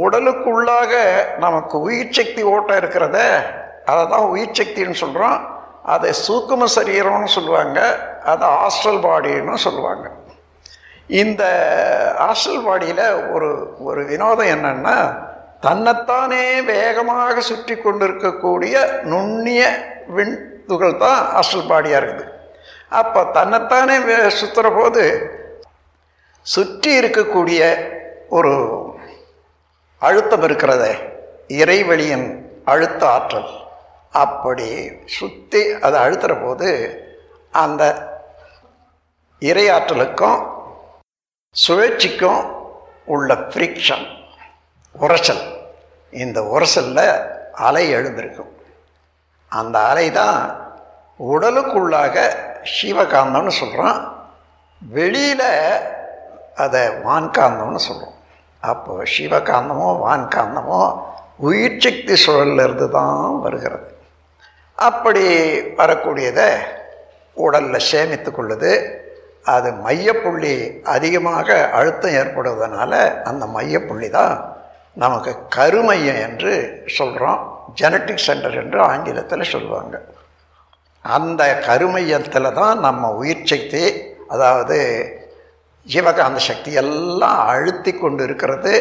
உடலுக்குள்ளாக நமக்கு உயிர் சக்தி ஓட்டம் இருக்கிறத அதை தான் உயிர் சக்தின்னு சொல்கிறோம் அதை சூக்கும சரீரம்னு சொல்லுவாங்க அதை ஹாஸ்டல் பாடின்னு சொல்லுவாங்க. இந்த ஹாஸ்டல் பாடியில் ஒரு ஒரு வினோதம் என்னென்னா தன்னைத்தானே வேகமாக சுற்றி கொண்டிருக்கக்கூடிய நுண்ணிய விண் துகள் தான் ஹாஸ்டல் பாடியாக இருக்குது. அப்போ தன்னைத்தானே வே- சுத்துற போது சுற்றி இருக்கக்கூடிய ஒரு அழுத்தம் இருக்கிறதே. இறைவெளியின் அழுத்த ஆற்றல். அப்படி சுற்றி அதை அழுத்துகிற போது அந்த இறையாற்றலுக்கும் சுழற்சிக்கும் உள்ள ஃப்ரிக்ஷன் உரசல். இந்த உரசலில் அலை எழுந்திருக்கும். அந்த அலை தான் உடலுக்குள்ளாக சிவகாந்தம்னு சொல்கிறோம் வெளியில் அதை வான்காந்தம்னு சொல்கிறோம் அப்போ சிவகாந்தமோ வான்காந்தமோ உயிர் சக்தி சுழல்லிருந்து தான் வருகிறது. அப்படி வரக்கூடியதை உடலில் சேமித்து கொள்ளுது. அது மையப்புள்ளி அதிகமாக அழுத்தம் ஏற்படுவதனால அந்த மையப்புள்ளி தான் நமக்கு கருமையம் என்று சொல்கிறோம் ஜெனட்டிக் சென்டர் என்று ஆங்கிலத்தில் சொல்லுவாங்க. அந்த கருமையத்தில் தான் நம்ம உயிர் சக்தி அதாவது ஜீவகாந்த சக்தி எல்லாம் அழுத்தி கொண்டு இருக்கிறது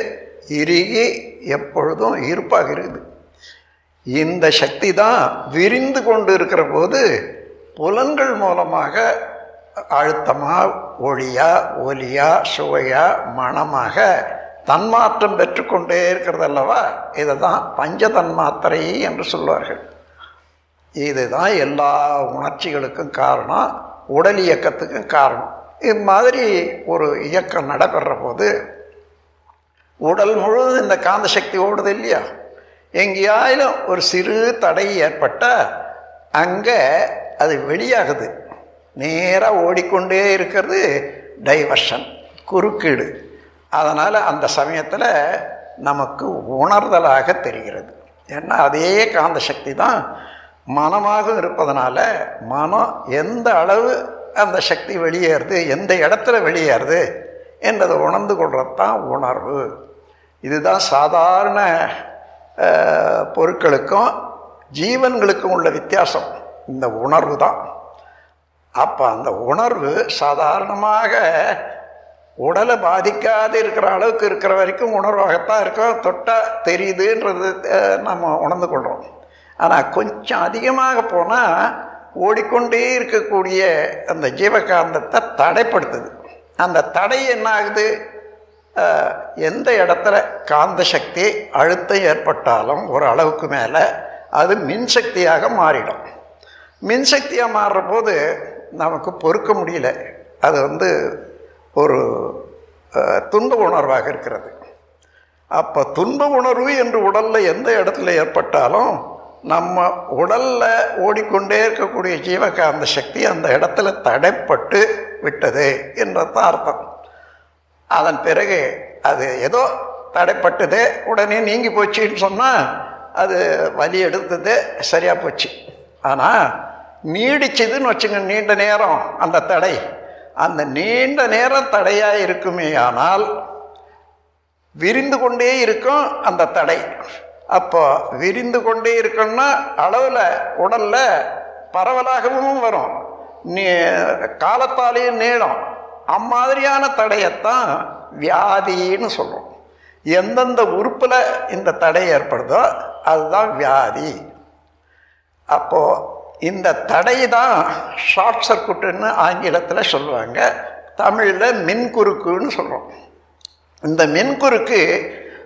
இறுகி எப்பொழுதும் இருப்பாக இருக்குது. இந்த சக்தி தான் விரிந்து கொண்டு இருக்கிற போது புலன்கள் மூலமாக அழுத்தமாக ஒளியா ஒலியா சுவையா மணமாக தன்மாற்றம் பெற்றுக்கொண்டே இருக்கிறது அல்லவா? இதை தான் பஞ்ச தன்மாத்திரை என்று சொல்வார்கள். இதுதான் எல்லா உணர்ச்சிகளுக்கும் காரணம் உடல் இயக்கத்துக்கும் காரணம். இது மாதிரி ஒரு இயக்கம் நடைபெற போது உடல் முழுவதும் இந்த காந்த சக்தி ஓடுது இல்லையா? எங்கேயாயிலும் ஒரு சிறு தடை ஏற்பட்டால் அங்கே அது வெளியாகுது. நேராக ஓடிக்கொண்டே இருக்கிறது டைவர்ஷன் குறுக்கீடு. அதனால் அந்த சமயத்தில் நமக்கு உணர்தலாக தெரிகிறது. ஏன்னா அதே காந்த சக்தி தான் மனமாக இருப்பதனால மனம் எந்த அளவு அந்த சக்தி வெளியேறுது எந்த இடத்துல வெளியேறுது என்றதை உணர்ந்து கொள்கிறது தான் உணர்வு. இதுதான் சாதாரண பொருட்களுக்கும் ஜீவன்களுக்கும் உள்ள வித்தியாசம். இந்த உணர்வு தான். அப்போ அந்த உணர்வு சாதாரணமாக உடலை பாதிக்காது இருக்கிற அளவுக்கு இருக்கிற வரைக்கும் உணர்வாகத்தான் இருக்கும். தொட்டால் தெரியுதுன்றது நம்ம உணர்ந்து கொள்கிறோம் ஆனால் கொஞ்சம் அதிகமாக போனால் ஓடிக்கொண்டே இருக்கக்கூடிய அந்த ஜீவகாந்தத்தை தடைப்படுத்துது. அந்த தடை என்ன ஆகுது எந்த இடத்துல காந்த சக்தி அழுத்தம் ஏற்பட்டாலும் ஒரு அளவுக்கு மேலே அது மின்சக்தியாக மாறிடும். மின்சக்தியாக மாறுற போது நமக்கு பொறுக்க முடியல. அது வந்து ஒரு துன்ப உணர்வாக இருக்கிறது. அப்போ துன்ப உணர்வு என்று உடலில் எந்த இடத்துல ஏற்பட்டாலும் நம்ம உடலில் ஓடிக்கொண்டே இருக்கக்கூடிய ஜீவகாந்த சக்தி அந்த இடத்துல தடைப்பட்டு விட்டது என்றதான் அர்த்தம். அதன் பிறகு அது ஏதோ தடைப்பட்டது உடனே நீங்கி போச்சுன்னு சொன்னால் அது வலி எடுத்தது சரியாக போச்சு. ஆனால் நீடிச்சதுன்னு வச்சுங்க நீண்ட நேரம் அந்த தடை. அந்த நீண்ட நேரம் தடையாக இருக்குமே ஆனால் விரிந்து கொண்டே இருக்கும் அந்த தடை. அப்போ விரிந்து கொண்டே இருக்கணும்னா அளவில் உடலில் பரவலாகவும் வரும். நீ காலத்தாலேயும் நீளம். அம்மாதிரியான தடையைத்தான் வியாதின்னு சொல்கிறோம் எந்தெந்த உறுப்பில் இந்த தடை ஏற்படுதோ அதுதான் வியாதி. அப்போது இந்த தடை தான் ஷார்ட் சர்க்குட்டுன்னு ஆங்கிலத்தில் சொல்லுவாங்க. தமிழில் மின்குறுக்குன்னு சொல்கிறோம் இந்த மின்குறுக்கு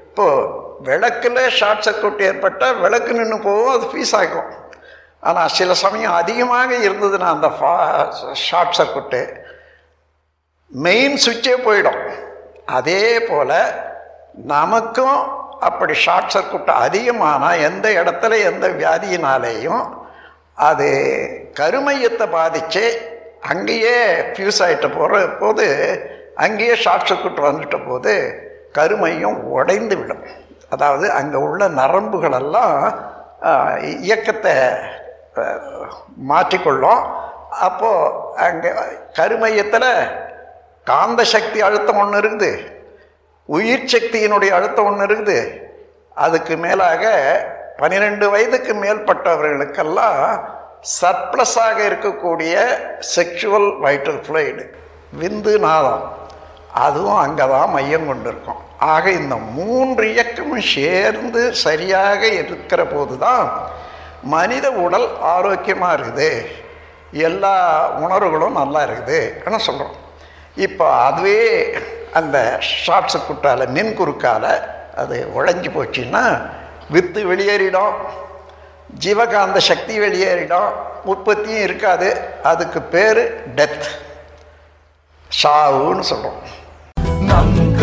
இப்போது விளக்கில் ஷார்ட் சர்க்கியூட் ஏற்பட்டால் விளக்கு நின்று போகும் அது ஃபீஸ் ஆகும் ஆனால் சில சமயம் அதிகமாக இருந்ததுன்னா அந்த ஃபா ஷார்ட் சர்க்யூட்டு மெயின் சுவிட்சே போயிடும். அதே போல் நமக்கும் அப்படி ஷார்ட் சர்க்கியூட் அதிகமானால் எந்த இடத்துல எந்த வியாதியினாலேயும் அது கருமையத்தை பாதித்து அங்கேயே ஃபியூஸ் ஆகிட்ட போகிற போது அங்கேயே ஷார்ட் சர்க்கியூட் வந்துட்ட போது கருமையும் உடைந்து விடும். அதாவது அங்கே உள்ள நரம்புகளெல்லாம் இயக்கத்தை மாற்றிக்கொள்ளும். அப்போது அங்கே கருமையத்தில் காந்த சக்தி அழுத்தம் ஒன்று இருக்குது. உயிர் சக்தியினுடைய அழுத்தம் ஒன்று இருக்குது. அதுக்கு மேலாக பன்னிரெண்டு வயதுக்கு மேற்பட்டவர்களுக்கெல்லாம் சர்ப்ளஸாக இருக்கக்கூடிய செக்ஷுவல் வைட்டல் ஃப்ளூயிடு விந்து நாதம். அதுவும் அங்கே தான் மையம் கொண்டிருக்கும். ஆக இந்த மூன்று இயக்கமும் சேர்ந்து சரியாக இருக்கிற போது தான் மனித உடல் ஆரோக்கியமாக இருக்குது. எல்லா உணர்வுகளும் நல்லா இருக்குது என்ன சொல்கிறோம் இப்போ அதுவே அந்த ஷார்ட்ஸு குட்டால் மின் குறுக்கால் அது உழைஞ்சி போச்சுன்னா வித்து வெளியேறிடும். ஜீவகாந்த சக்தி வெளியேறிடும். உற்பத்தியும் இருக்காது. அதுக்கு பேர் டெத் சாவுன்னு சொல்கிறோம்